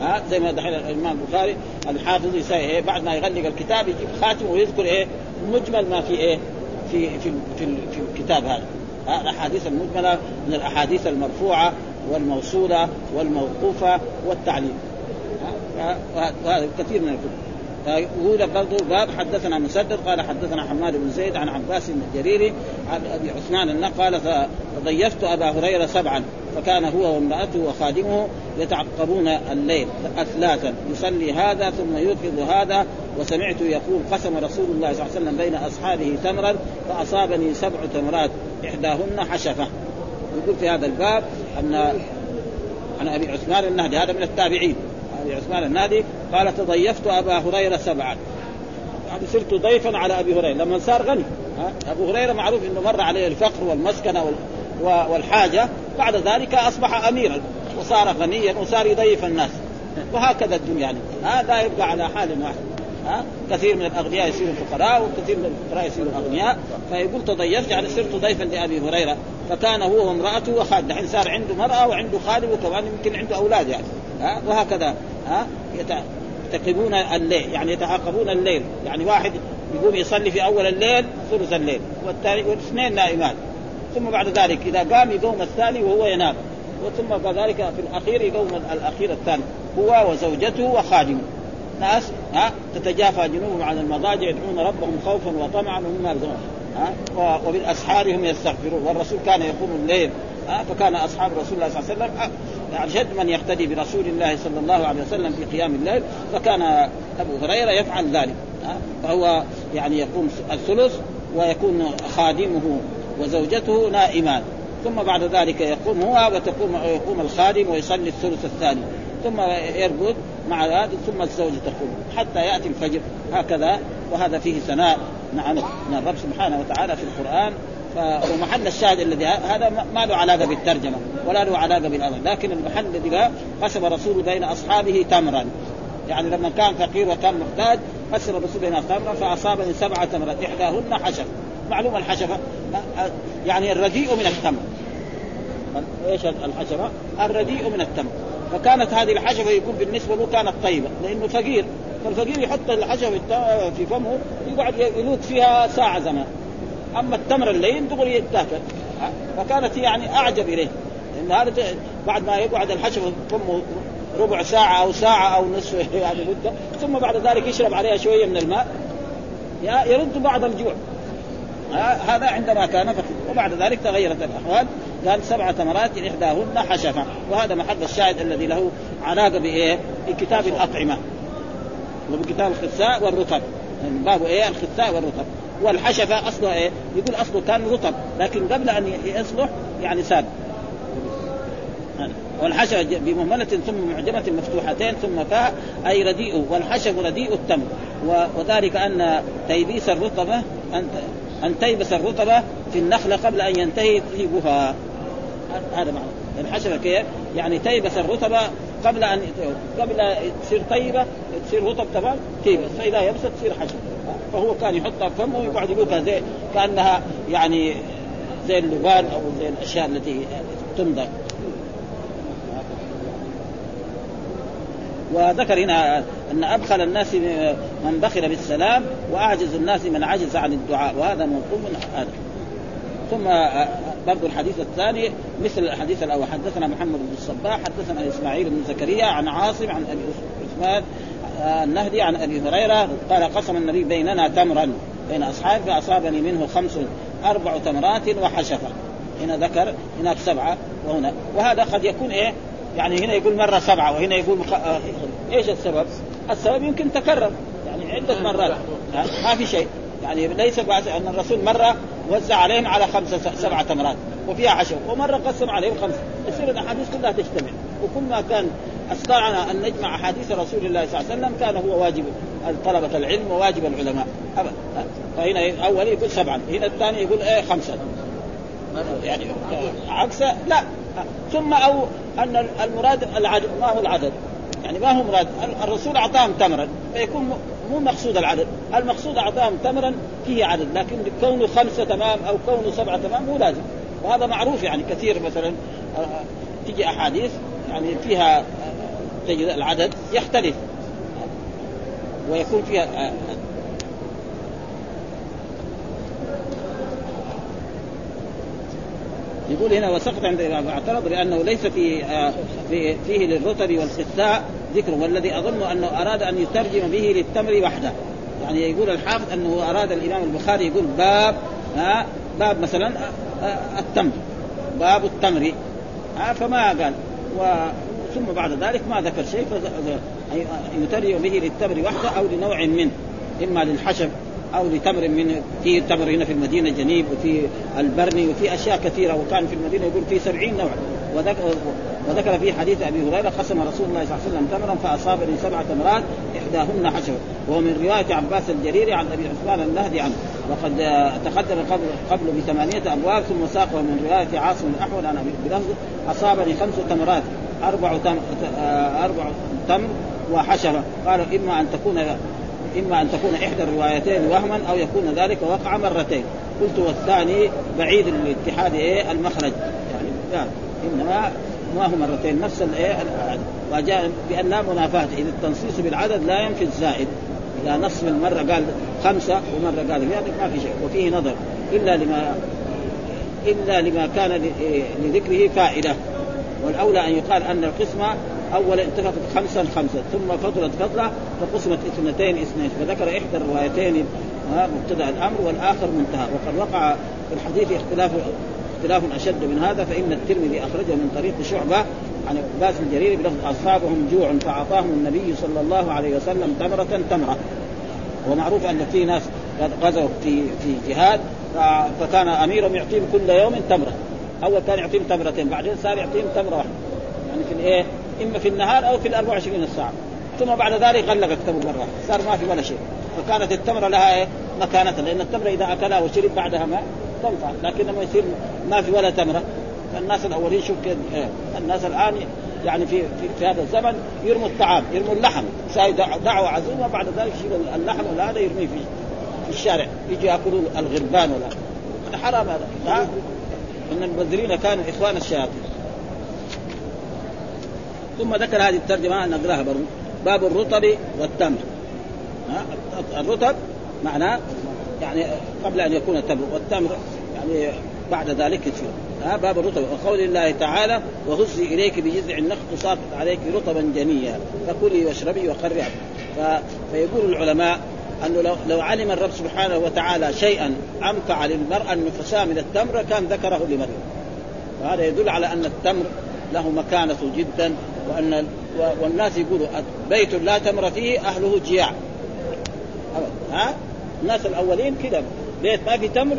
ها؟ زي ما دحين الإمام البخاري الحافظ يسوي إيه؟ بعد ما يغلق الكتاب يجيب خاتم ويذكر إيه؟ مجمل ما في إيه؟ في في في, في الكتاب هذا. الأحاديث المجمله من الأحاديث المرفوعة والموصولة والموقوفة والتعليم وهذا كثير من الكتب. يقول برضه باب حدثنا مسدد قال حدثنا حماد بن زيد عن عباس الجريري عن أبي عثمان قال فضيفت أبا هريرة سبعا فكان هو وامرأته وخادمه يتعقبون الليل أثلاثا يصلي هذا ثم يوقظ هذا وسمعت يقول قسم رسول الله صلى الله عليه وسلم بين أصحابه تمرا فأصابني سبع تمرات إحداهن حشفة. يقول في هذا الباب أن عن أبي عثمان النهدي هذا من التابعين. أبي عثمان النهدي قال تضيفت أبا هريرة سبعا. يعني صرت ضيفا على أبي هريرة. لما صار غني أبو هريرة معروف إنه مر عليه الفقر والمسكنة والحاجة. بعد ذلك أصبح اميرا وصار غنيا وصار يضيف الناس. وهكذا الدنيا. يعني ها لا يبقى على حال واحد ها؟ كثير من الأغنياء يصيروا فقراء وكثير من الفقراء يصيروا أغنياء. فيقول تضيفت يعني صرت ضيفا لأبي هريرة. فكان هو وامرأته وخادم الحين صار عنده مرأة وعنده خادم وكمان يمكن عنده أولاد يعني ها؟ وهكذا. ها يتقبون الليل يعني يتعاقبون الليل. يعني واحد يقوم يصلي في أول الليل ثلث الليل والثاني والاثنين نائمان ثم بعد ذلك إذا قام يقوم الثاني وهو ينام. وثم بعد ذلك في الأخير يقوم الأخير الثاني هو وزوجته وخادمه. ناس ها تتجافى جنوبهم عن المضاجع يدعون ربهم خوفا وطمعا ومما يرزقون ها؟ وبالاسحار هم يستغفرون. والرسول كان يقوم الليل فكان أصحاب رسول الله صلى الله عليه وسلم يعني شد من يقتدي برسول الله صلى الله عليه وسلم في قيام الليل فكان أبو هريرة يفعل ذلك فهو يعني يقوم الثلث ويكون خادمه وزوجته نائمان ثم بعد ذلك يقوم هو وتقوم يقوم الخادم ويصلي الثلث الثاني. ثم يرقد مع هذا ثم الزوجة تقوم حتى يأتي الفجر هكذا. وهذا فيه ثناء. نعم من الرب سبحانه وتعالى في القرآن ومحل الشاهد الذي هذا ما له علاقة بالترجمة ولا له علاقة بالامر لكن المحل الذي قسم الرسول بين أصحابه تمرا. يعني لما كان فقير وكان محتاج قسم الرسول بين تمرا فاصابني سبعة تمرات إحداهن حشف معلوم الحشفه يعني الرديء من التمر. إيش الحشفه؟ الرديء من التمر. فكانت هذه الحشفه يقول بالنسبة له كانت طيبة لأنه فقير. فالفقير يحط الحشفه في فمه يقعد يلوك فيها ساعة زمان. أما التمر اللين دغري يتاكل فكانت يعني أعجب إليه. لأن هذا بعد ما يقعد الحشفه فمه ربع ساعة أو ساعة أو نصف يعني مدة ثم بعد ذلك يشرب عليها شوية من الماء. يرد بعض الجوع. هذا عندما كان فقير وبعد ذلك تغيرت الأحوال. قال سبع تمرات إحداهن حشفة. وهذا محل الشاهد الذي له علاقة بإيه؟ بكتاب الأطعمة. وبكتاب القثاء والرطب. يعني باب إيه؟ القثاء والرطب. والحشفة أصله إيه؟ يقول أصله كان رطب لكن قبل أن يصلح يعني ساد. والحشفة بمهملة ثم معجمة مفتوحتين ثم فاء أي رديء. والحشف رديء التمر. وذلك أن تيبيس الرطبة أن أن تيبس الرطبة في النخلة قبل أن ينتهي طيبها. هذا معنى. الحشفة كيف؟ يعني تيبس الرطبة قبل أن قبل تصير طيبة تصير رطب تمام؟ تيبس فإذا يبست تصير حشفة فهو كان يحطها في فمه ويقعد يقول زي كأنها يعني زي اللبان أو زي الأشياء التي تمضغ وذكر هنا أن أبخل الناس من بخل بالسلام وأعجز الناس من عجز عن الدعاء وهذا موقوف هذا. ثم برضو الحديث الثاني مثل الحديث الأول. حدثنا محمد بن الصباح حدثنا إسماعيل بن زكريا عن عاصم عن أبي عثمان النهدي عن أبي هريرة قال قسم النبي بيننا تمرا بين أصحابه فأصابني منه خمس أربع تمرات وحشفة. هنا ذكر هناك سبعة وهنا. وهذا قد يكون إيه؟ يعني هنا يقول مرة سبعة وهنا يقول مخ... آه إيش السبب؟ السبب يمكن تكرر. يعني عدة مرات. ما في شيء. يعني ليس أن الرسول مرة وزع عليهم على خمسة سبعة تمرات وفيها عشر ومرة قسم عليهم خمسة يصير الأحاديث كلها تجتمع. وكل ما كان استطعنا أن نجمع أحاديث رسول الله صلى الله عليه وسلم كان هو واجب طلبة العلم وواجب العلماء. فهنا اول يقول سبعا هنا الثاني يقول إيه خمسة يعني عكسه لا. ثم أو أن المراد العدد ما هو العدد؟ يعني ما هو مراد؟ الرسول أعطاهم تمرا فيكون مو مقصود العدد. المقصود أعطاهم تمرا فيه عدد. لكن كونه خمسة تمام أو كونه سبعة تمام مو لازم. وهذا معروف يعني كثير مثلا تجي أحاديث يعني فيها تجد العدد يختلف. ويكون فيها يقول هنا وسقط عند اعترض بانه ليس في آه في فيه للرطب والخثاء ذكر والذي اظن أنه أراد أن يترجم به للتمر وحده. يعني يقول الحافظ أنه أراد الإمام البخاري يقول باب ها آه باب مثلا آه التمر باب التمر. ها فما قال. و ثم بعد ذلك ما ذكر شيء يترجم به للتمر وحده أو لنوع منه. إما للحشب أو لتمر من في تمر هنا في المدينة جنيب وفي البرني وفي أشياء كثيرة. وكان في المدينة يقول في سبعين نوع. وذكر, وذكر في حديث أبي هريرة قسم رسول الله صلى الله عليه وسلم تمرا فاصابني سبع تمرات إحداهن حشو وهو من رواية عباس الجريري عن أبي عثمان النهدي عنه. وقد تقدم قبل قبل بثمانية أبواب ثم ساقه من رواية عاصم الاحول عن ابي بلفظ أصابني خمس تمرات أربع تم أربع تمر وحشره قال إما أن تكون إما أن تكون إحدى الروايتين وهما أو يكون ذلك وقع مرتين. قلت والثاني بعيد الاتحاد إيه المخرج. يعني إنما ما هو مرتين نفس الايه وجاء بأن لا منافاة. إذا التنصيص بالعدد لا ينفي الزائد إذا نص من مرة قال خمسة ومرة قال يعني ما في شيء. وفيه نظر. إلا لما إلا لما كان لذكره فائدة. والأولى أن يقال أن القسمة اولا اتفقت خمسا خمسا ثم فضلت فضلة فقسمت اثنتين اثنين. فذكر إحدى الروايتين مبتدأ الأمر والآخر منتهى. وقد وقع في الحديث اختلاف اختلاف أشد من هذا فإن الترمذي أخرجه من طريق شعبة عن عباس الجريري بلفظ أصابهم جوع فأعطاهم النبي صلى الله عليه وسلم تمرة تمرة. ومعروف أن في ناس غزوا في في جهاد فكان أميرهم يعطيهم كل يوم تمرة. أول كان يعطيهم تمرتين بعدين صار يعطيهم تمرة واحدة. يعني في الإيه؟ إما في النهار أو في ال 24 ساعة. ثم بعد ذلك غلق التمر مرة صار ما في ولا شيء. فكانت التمرة لها إيه؟ مكانه لأن التمره إذا أكلها وشرب بعدها ماء تنفع لكن لما يصير ما في ولا تمرة. فالناس الأولين شوف إيه؟ الناس الآن يعني في, في في هذا الزمن يرموا الطعام يرموا اللحم. ساي دعوة عزومه بعد ذلك يشيل اللحم ولا هذا يرميه في في الشارع. يجوا يأكلوا الغربان ولا. هذا حرام هذا. إن المبذرين كانوا إخوان الشياطين. ثم ذكر هذه الترجمة نقراها باب الرطب والتمر. الرطب معناه يعني قبل أن يكون التمر والتمر يعني بعد ذلك يصير ها باب الرطب. وقول الله تعالى وهزي إليك بجذع النخل تساقط عليك رطبا جنيا. فكلي واشربي وقري ف... فيقول العلماء انه لو لو علم الرب سبحانه وتعالى شيئا انفع للمرأة النفساء من التمر كان ذكره لمريم وهذا يدل على أن التمر له مكانة جدا وأن والناس يقولوا بيت لا تمر فيه أهله جياع. ها؟ الناس الأولين كذا بيت ما في تمر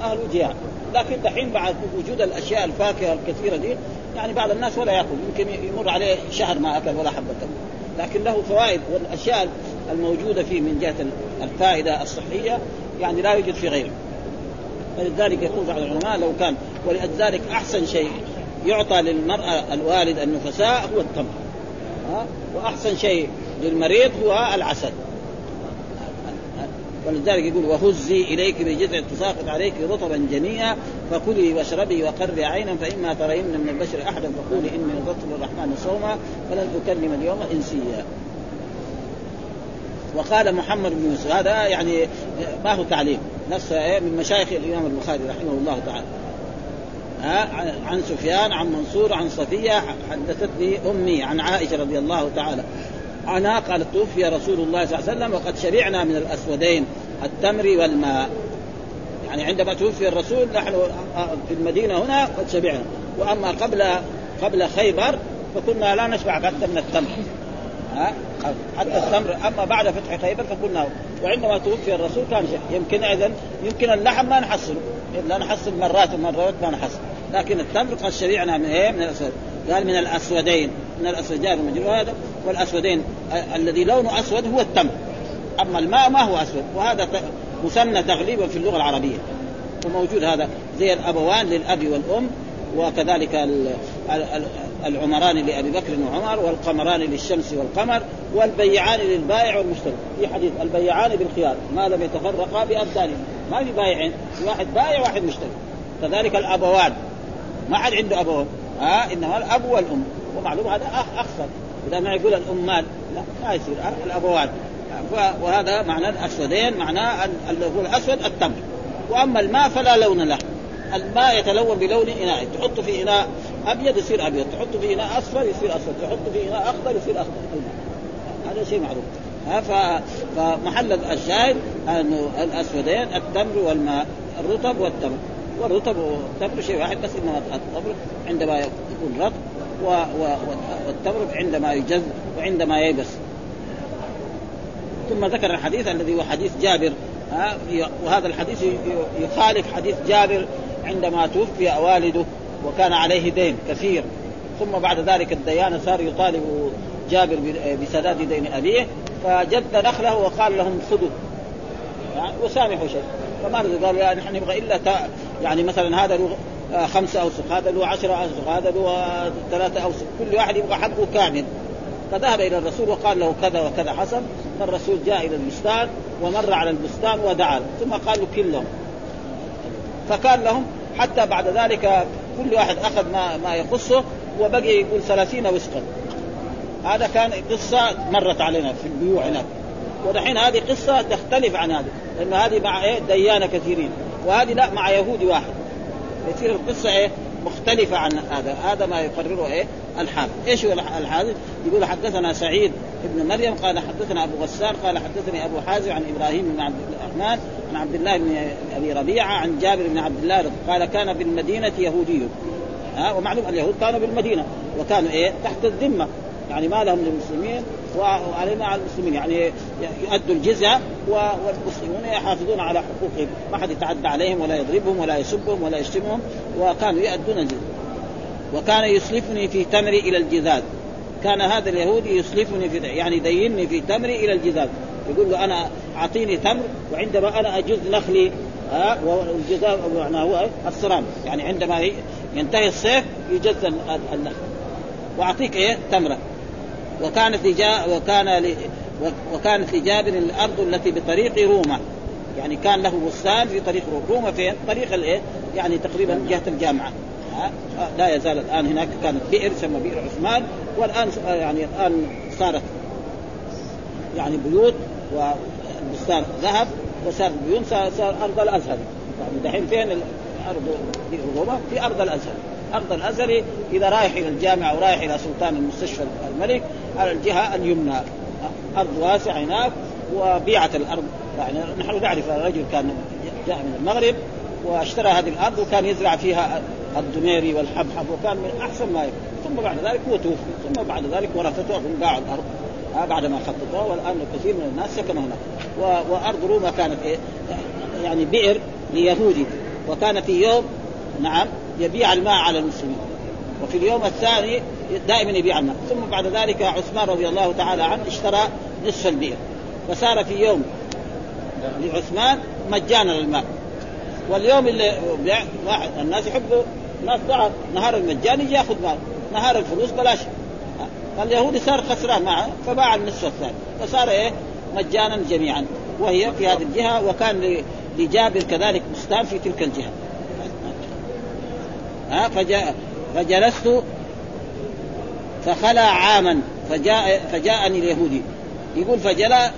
اهله جياع لكن دحين بعد وجود الأشياء الفاكهة الكثيرة دي يعني بعض الناس ولا يأكل. يمكن يمر عليه شهر ما أكل ولا حبة تمر. لكن له فوائد والأشياء الموجودة فيه من جهة الفائدة الصحية يعني لا يوجد في غيره. فلذلك يقول بعض العلماء لو كان ولذلك أحسن شيء يعطى للمرأة الوالد النفساء هو التمر. ها؟ وأحسن شيء للمريض هو العسل. ولذلك يقول وهزي إليك بجذع تساقط عليك رطبا جنيا فكلي واشربي وقري عينا فإما ترين من البشر أحدا فقولي إني نذرت للرحمن صوما فلن اكلم اليوم إنسيا. وقال محمد بن يوسف هذا يعني ما هو تعليم نفسه إيه من مشايخ الإمام البخاري رحمه الله تعالى. عن سفيان عن منصور عن صفية حدثتني أمي عن عائشة رضي الله تعالى. عنها قالت توفي رسول الله صلى الله عليه وسلم وقد شبعنا من الأسودين التمر والماء. يعني عندما توفي الرسول نحن في المدينة هنا قد شبعنا. وأما قبل قبل خيبر فكنا لا نشبع حتى من التمر. ها؟ حتى التمر. أما بعد فتح خيبر فكنا. وعندما توفي الرسول كان شيء. يمكن اذا يمكن اللحم ما نحصله لا نحصل مرات ومرات ما نحصل. لكن التمر قد شبعنا من إيه؟ من الأسود. قال من الأسودين. من الاسودين هذا والأسودين الذي لونه أسود هو التمر أما الماء ما هو أسود وهذا مثنى تغليبا في اللغة العربية. وموجود هذا زي الأبوان للأب والأم وكذلك العمران لأبي بكر وعمر والقمران للشمس والقمر والبيعان للبائع والمشتري. في حديث البيعان بالخيار ما لم يتفرقا بابدانهما ما في بايعين واحد بائع واحد مشتري. كذلك الأبوان. ما حد عنده أبوان. ها إنما الأب والأم. ومعلوم هذا اخ اخسر إذا ما يقول الامال لا ما يصير. الابوان وهذا معنى الأسودين معناه اللي هو الأسود التمر. وأما الماء فلا لون له. الماء يتلون بلون إناء. تحط في إناء أبيض يصير أبيض تحط في إناء أصفر يصير أصفر تحط في إناء أخضر يصير أخضر. هذا شيء معروف. فمحل الشاهد انه الأسودين التمر والماء الرطب والتمر. والرطب والتمر شيء واحد بس إنما التمر عندما يكون رطب والتمر عندما يجز وعندما ييبس. ثم ذكر الحديث الذي هو حديث جابر وهذا الحديث يخالف حديث جابر عندما توفي والده وكان عليه دين كثير. ثم بعد ذلك الديان صار يطالب جابر بسداد دين أبيه فجد نخله وقال لهم خذوا. وسامحوا شيء فما قال يعني نحن نبغى إلا يعني مثلا هذا خمسة أوسق هذا له عشرة أوسق هذا له ثلاثة أوسق كل واحد يبغى حقه كامل. فذهب إلى الرسول وقال له كذا وكذا حصل. فالرسول جاء إلى البستان ومر على البستان ودعا. ثم قال له كلهم فكان لهم حتى بعد ذلك كل واحد أخذ ما ما يخصه وبقي يقول ثلاثين وسقا. هذا كان قصة مرت علينا في البيوع هناك. ودحين هذه قصة تختلف عن هذه. لأن هذه مع إيه؟ ديانة كثيرين. وهذه لا مع يهودي واحد. يصير القصة إيه؟ مختلفة عن هذا. هذا ما يقرره إيه؟ الحافظ إيش هو الحافظ يقول حدثنا سعيد بن مريم قال حدثنا أبو غسان قال حدثني أبو حازم عن إبراهيم بن عبد الرحمن عن عبد الله بن أبي ربيعة عن جابر بن عبد الله قال كان بالمدينة يهودي. ها ومعلوم اليهود كانوا بالمدينة وكانوا إيه؟ تحت الذمة. يعني ما لهم للمسلمين وعلينا على المسلمين. يعني يؤدوا الجزية والمسلمون يحافظون على حقوقهم. ما حد يتعدى عليهم ولا يضربهم ولا يسبهم ولا يشتمهم. وكانوا يؤدون الجزية. وكان يسلفني في تمري إلى الجذاذ كان هذا اليهودي يسلفني في يعني يدينني في تمري إلى الجذاذ يقول له أنا أعطيني تمر وعندما أنا اجز نخلي ها والجذاذ معناه هو الصرام. يعني عندما ينتهي الصيف يجز النخل. وأعطيك إيه؟ تمرة. وكانت لجا وكان ل... لجابر الأرض التي بطريق روما يعني كان له بستان في طريق روما فين؟ طريق الايه؟ يعني تقريبا جهة الجامعة لا يزال الآن هناك كانت بئر تسمى بئر عثمان والآن يعني الآن صارت يعني بيوت والبستان ذهب وصار بيوت صار, أرض الأزهر يعني دحين فين أرض روما في أرض الأزهر ارض الازهر إذا رايح إلى الجامعة ورايح إلى سلطان المستشفى الملك على الجهة اليمنى. أرض واسعة هناك وبيعت الأرض. يعني نحن نعرف رجل كان جاء من المغرب واشترى هذه الأرض وكان يزرع فيها الدميري والحبحب وكان من أحسن ما يكون. ثم بعد ذلك هو توفي. ثم بعد ذلك ورثته هم باعوا الأرض بعد ما خططوها والآن كثير من الناس سكنوا هناك. وأرض روما كانت إيه؟ يعني بئر ليهودي. وكان في يوم نعم يبيع الماء على المسلمين. وفي اليوم الثاني دائما يبيع الماء. ثم بعد ذلك عثمان رضي الله تعالى عنه اشترى نصف البئر. فصار في يوم لعثمان مجانا الماء واليوم اللي واحد الناس يحبوا الناس ضعف نهار المجاني ياخذ مال نهار الفلوس بلاش. فاليهودي صار خسران معه فباع النصف الثاني. فصار إيه؟ مجانا جميعا. وهي في هذه الجهة وكان لجابر كذلك بستان في تلك الجهة. ها فجاء فجلست فخلى عاما فجاء فجاءني اليهودي. يقول فجلى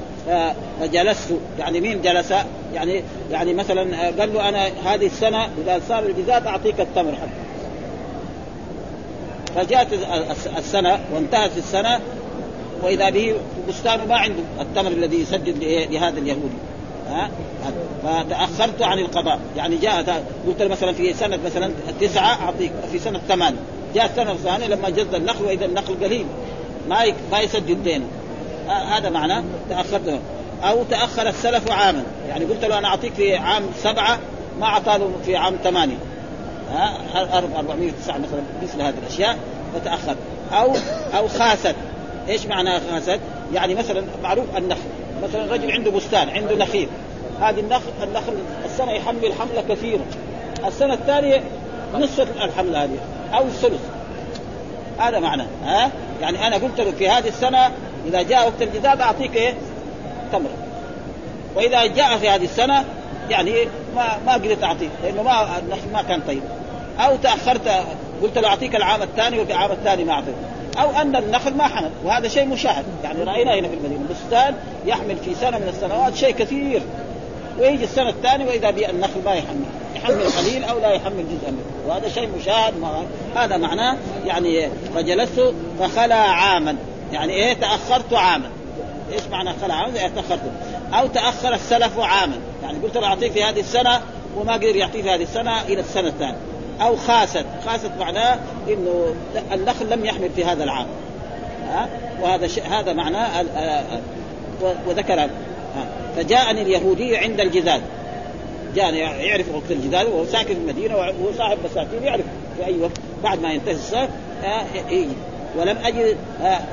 فجلست. يعني مين جلس؟ يعني يعني مثلا قال له أنا هذه السنة إذا صار الجزاء أعطيك التمر حق فجاءت السنة وانتهت السنة وإذا به بستانه ما عنده التمر الذي يسدد لهذا اليهودي. ها؟ فتأخرت عن القضاء. يعني جاء قلت مثلا في سنة مثلا تسعه أعطيك في سنة ثمانيه جاء السنة الثانية لما جد النخل وإذا النخل قليل ما ما يسدد دينه هذا معناه تأخرت. أو تأخر السلف عاما. يعني قلت له أنا أعطيك في عام سبعة ما اعطى له في عام ثمانية. ها؟ 409 مثلا مثل هذه الأشياء فتاخر أو أو خاست. إيش معنى خاست؟ يعني مثلا معروف النخل. مثلا رجل عنده بستان عنده نخيل. هذه النخل النخل السنة يحمل حمله كثيره السنة الثانية نصف الحملة هذه أو الثلث. هذا معناه ها؟ يعني أنا قلت له في هذه السنة إذا جاء وقت الجداد أعطيك إيه؟ تمر. وإذا جاء في هذه السنة يعني ما ما قدرت اعطيه لأنه ما ما كان طيب. أو تأخرت قلت له أعطيك العام الثاني وفي العام الثاني ما اعطيت أو أن النخل ما حمل وهذا شيء مشاهد. يعني رأينا هنا في المدينة بستان يحمل في سنة من السنوات شيء كثير. ويجي السنة الثانية وإذا بي النخل ما يحمل يحمل قليل أو لا يحمل جزءا منه. وهذا شيء مشاهد ما هذا معناه يعني فجلست فخلى عاما. يعني إيه؟ تأخرت عاما. إيش معنى خلى عاما؟ يعني تأخرت. أو تأخر السلف عاما. يعني قلت له أعطيه في هذه السنة وما قدر يعطيه في هذه السنة إلى السنة الثانية. أو خاست خاست معناه إنه النخل لم يحمل في هذا العام. ها؟ وهذا شيء هذا معناه وذكر فجاءني اليهودي عند الجذاذ جاءني يعرف وقت الجذاذ وهو ساكن في المدينة وهو صاحب بساتين يعرف في أي وقت. بعد ما ينتهي الصيف يجي. ولم أجد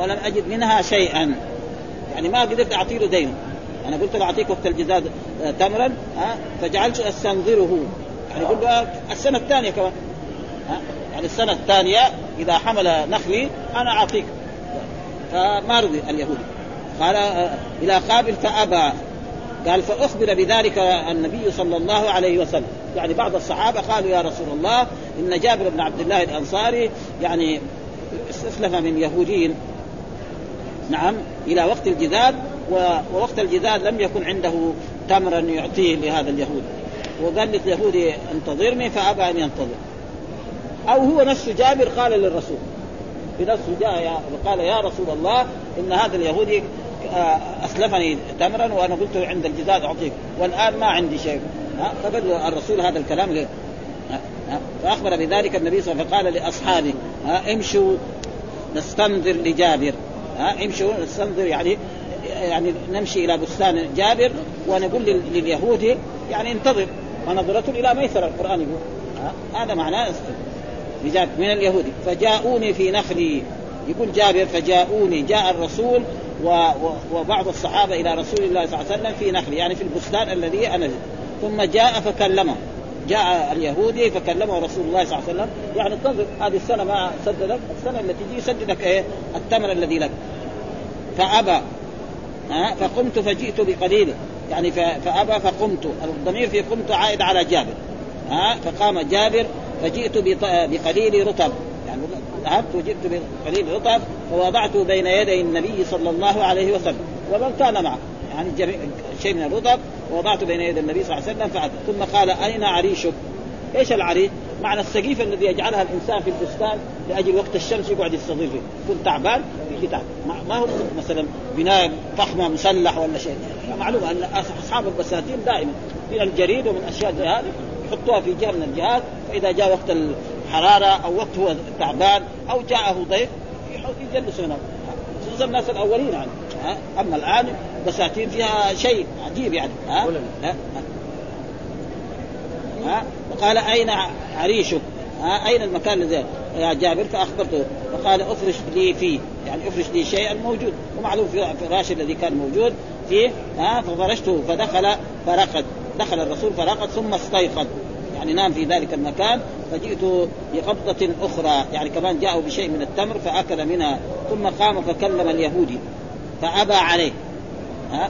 ولم أجد منها شيئا. يعني ما قدرت اعطي له دينه أنا قلت له أعطيك وقت الجزاء تمرا فجعلت أستنظره. يعني يقول السنة الثانية كمان. يعني السنة الثانية إذا حمل نخلي أنا أعطيك. فما رضي اليهودي. قال إلى قابل فأبى. قال فأخبر بذلك النبي صلى الله عليه وسلم. يعني بعض الصحابة قالوا يا رسول الله إن جابر بن عبد الله الأنصاري يعني استسلف من يهودي نعم إلى وقت الجذاب ووقت الجذاب لم يكن عنده تمرا يعطيه لهذا اليهودي وقال لليهودي انتظرني فأبى أن ينتظر. أو هو نفسه جابر قال للرسول. بنفسه جاء قال يا رسول الله إن هذا اليهودي آه، اسلفني تمرا وأنا قلت عند الجزاء أعطيك والآن ما عندي شيء. فقال الرسول هذا الكلام ليه؟ فأخبر بذلك النبي صلى الله عليه وسلم فقال لأصحابه امشوا نستنظر لجابر. امشوا نستنظر يعني يعني نمشي إلى بستان جابر ونقول لليهودي يعني انتظر. ونظرة إلى ميسر القرآن. يقول هذا معناه من اليهودي فجاءوني في نخلي. يقول جابر فجاءوني. جاء الرسول وبعض الصحابة إلى رسول الله صلى الله عليه وسلم في نخل يعني في البستان الذي أنا ثم جاء فكلمه. جاء اليهودي فكلمه رسول الله صلى الله عليه وسلم. يعني انتظر هذه السنة ما سددك السنة التي تجي يسددك إيه؟ التمر الذي لك. فأبى. ها؟ فقمت فجئت بقليل. يعني فأبى فقمت الضمير في قمت عائد على جابر. ها؟ فقام جابر فجئت بقليل رطب. يعني ذهبت وجئت بقليل رطب فوضعته بين يدي النبي صلى الله عليه وسلم. ومن كان معه. يعني شيء من الرطب ووضعته بين يدي النبي صلى الله عليه وسلم فعد ثم قال أين عريشك؟ إيش العريش؟ معنى السقيفة الذي يجعلها الإنسان في البستان لأجل وقت الشمس يقعد يستظل. فيه، يكون تعبان يجي تحت، ما هو مثلا بناء فخمة مسلح ولا شيء، معلوم أن أصحاب البساتين دائما من الجريد ومن أشياء زي هذه يحطوها في جهة من الجهات. فإذا جاء وقت حراره أو وقت هو تعبان أو جاءه ضيف يجلس هنا خصوصا الناس الأولين يعني. أما الآن بساتين فيها شيء عجيب يعني. ها, ها؟ وقال أين عريشك؟ ها؟ أين المكان الذي يا جابر فأخبرته. فقال أفرش لي فيه. يعني أفرش لي شيئا موجود. ومعلوم في الفراش الذي كان موجود فيه ها؟ ففرشته فدخل فرقد. دخل الرسول فرقد ثم استيقظ. يعني نام في ذلك المكان. فجئت بقبضة أخرى. يعني كمان جاءوا بشيء من التمر فأكل منها. ثم قام فكلم اليهودي. فأبى عليه. ها؟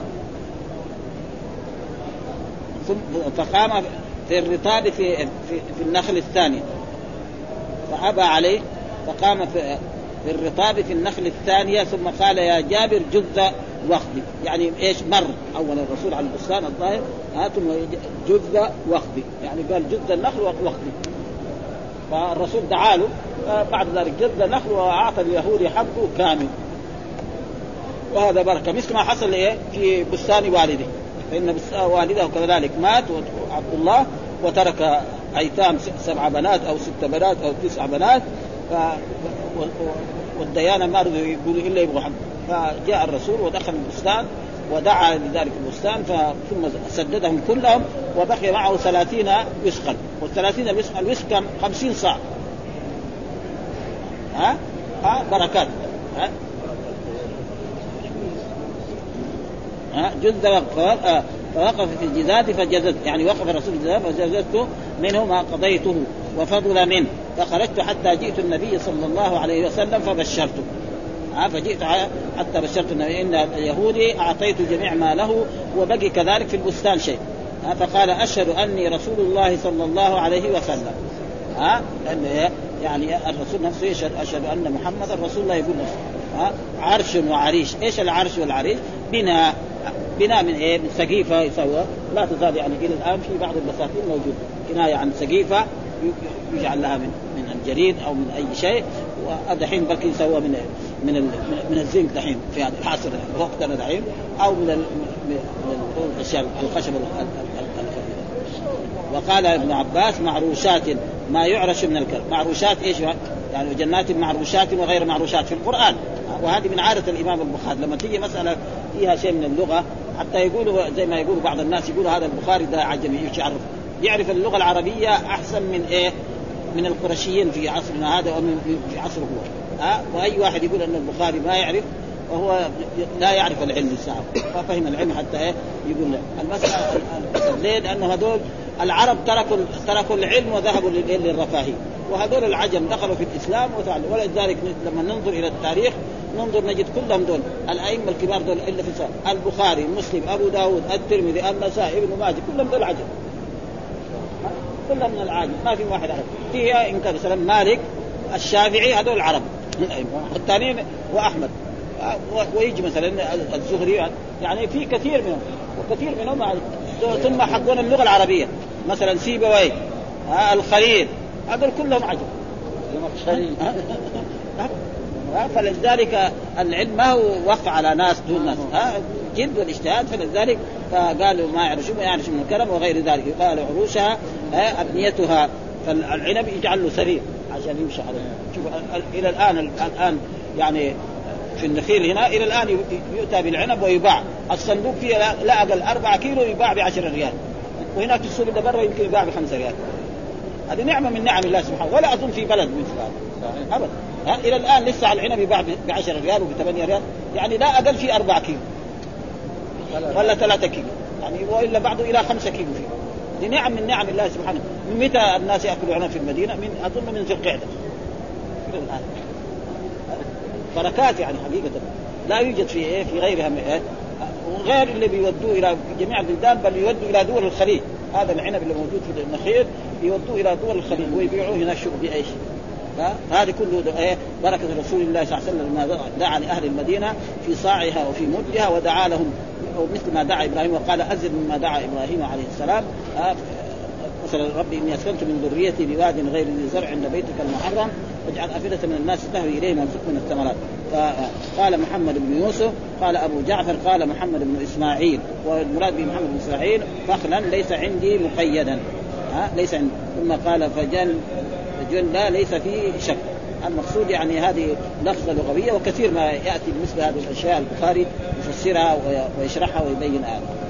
ثم فقام في الرطاب في في, في النخل الثاني. فأبى عليه فقام في في الرطاب في النخل الثانية ثم قال يا جابر جذ وخذي يعني إيش مر أول الرسول على البستان الظاهر ها ثم جذ وخذي يعني قال جذ النخل وخذي فالرسول دعا له بعد ذلك جذ النخل وأعطى اليهودي حقه كامل. وهذا بركة. مثل ما حصل إيه؟ في بستان والده. فإن والده كذلك مات عبد الله وترك أيتام سبع بنات أو ست بنات أو تسع بنات ف والديانة ما رضوا يقولوا إلا يبغوا حق. فجاء الرسول ودخل البستان ودعا لذلك البستان ثم سددهم كلهم وبقي معه ثلاثين وسقا. والثلاثين وسقا الوسق؟ خمسين صاع. ها؟ ها؟ بركات. ها؟ جد فوقف في الجذاذ فجزت يعني وقف الرسول في الجذاذ فجززت منه ما قضيته وفضل منه. فخرجت حتى جئت النبي صلى الله عليه وسلم فبشرته فجئت حتى بشرت النبي. إن اليهودي أعطيت جميع ما له وبقي كذلك في البستان شيء. فقال أشهد أني رسول الله صلى الله عليه وسلم. ها يعني الرسول نفسه يشهد أشهد أن محمدا رسول الله يقول نفسه. عرش وعريش. إيش العرش والعريش؟ بناء بناء من إيه؟ من سقيفة يسوى. لا تزال يعني إلى الآن في بعض البساتين موجود كناية عن سقيفة يجعل لها من من الجريد أو من أي شيء ودحين بلكي يسوى من من من الزنك دحين في هذا العصر وقتنا دحين أو من من الاشياء الخشب وقال ابن عباس معروشات ما يعرش من الكلب. معروشات إيش يعني جنات معروشات وغير معروشات في القرآن. وهذه من عادة الإمام البخاري. لما تيجي مسألة فيها شيء من اللغة. حتى يقولوا زي ما يقولوا بعض الناس يقولوا هذا البخاري ده عجمي إيش يعرف يعرف اللغة العربية أحسن من إيه؟ من القرشيين في عصرنا هذا ومن في عصره هو. ها؟ وأي واحد يقول أن البخاري ما يعرف وهو لا يعرف العلم الساعة ففهم العلم حتى إيه؟ يقول. له المسألة ليه؟ لأنه هذول العرب تركوا تركوا العلم وذهبوا للرفاهية. وهذول العجم دخلوا في الإسلام وتعلموا ولذلك لما ننظر إلى التاريخ ننظر نجد كلهم دول الأئمة الكبار دول إلا في البخاري مسلم أبو داود الترمذي النسائي ابن ماجه كلهم دول عجم كلها من العاجم ما في واحد عرب فيها إن كان مثلا مالك الشافعي هذول العرب الثانيين وأحمد. ويجي مثلا الزهري يعني في كثير منهم وكثير منهم ثم حقون اللغة العربية مثلا سيبويه الخليل هذول كلهم عجم فلذلك العلم ما هو وقع على ناس دون ناس. ها جد والاجتهاد فلذلك فقالوا ما يعرشون يعرشون من الكلام وغير ذلك. يقال عروشها أبنيتها. فالعنب يجعل له سرير عشان يمشي عليه شوف إلى الآن الآن يعني في النخيل هنا إلى الآن يؤتى بالعنب ويباع. الصندوق فيه لا أقل 4 كيلو يباع ب 10 ريال. وهناك السوق اللي برا يمكن يباع ب 5 ريال. هذه نعمة من نعم الله سبحانه ولا أظن في بلد مثل هذا. ابدا. إلى الآن لسه العنب يباع ب 10 ريال وب 8 ريال. يعني لا أقل في 4 كيلو. ولا 3 كيلو. يعني وإلا بعضه إلى 5 كيلو فيه. دي نعم من نعم الله سبحانه. من متى الناس يأكلوا عنب في المدينة؟ من أظن من ذي القعدة. الآن. بركات يعني حقيقة. لا يوجد في إيه في غيرها من إيه؟ وغير اللي بيودوه إلى جميع البلدان بل يودوا إلى دول الخليج. هذا العنب اللي موجود في النخيل يودوه إلى دول الخليج ويبيعوه هنا شو بايش هذه كله إيه؟ بركة رسول الله صلى الله عليه وسلم لما دعا لأهل المدينة في صاعها وفي مدها ودعا لهم مثل ما دعا إبراهيم وقال أزد مما دعا إبراهيم عليه السلام. مثلا ربي إني أسكنت من ذريتي بواد غير ذي زرع عند بيتك المحرم. واجعل أفئدة من الناس تهوي إليهم وارزق من الثمرات. فقال محمد بن يوسف قال أبو جعفر قال محمد بن إسماعيل. والمراد بمحمد بن إسماعيل فخلا ليس عندي مقيدا. ها ليس عندي ثم قال فجل الجن لا ليس فيه شك. المقصود يعني هذه لفظة لغوية وكثير ما يأتي بمثل هذه الأشياء البخاري يفسرها ويشرحها ويبين هذا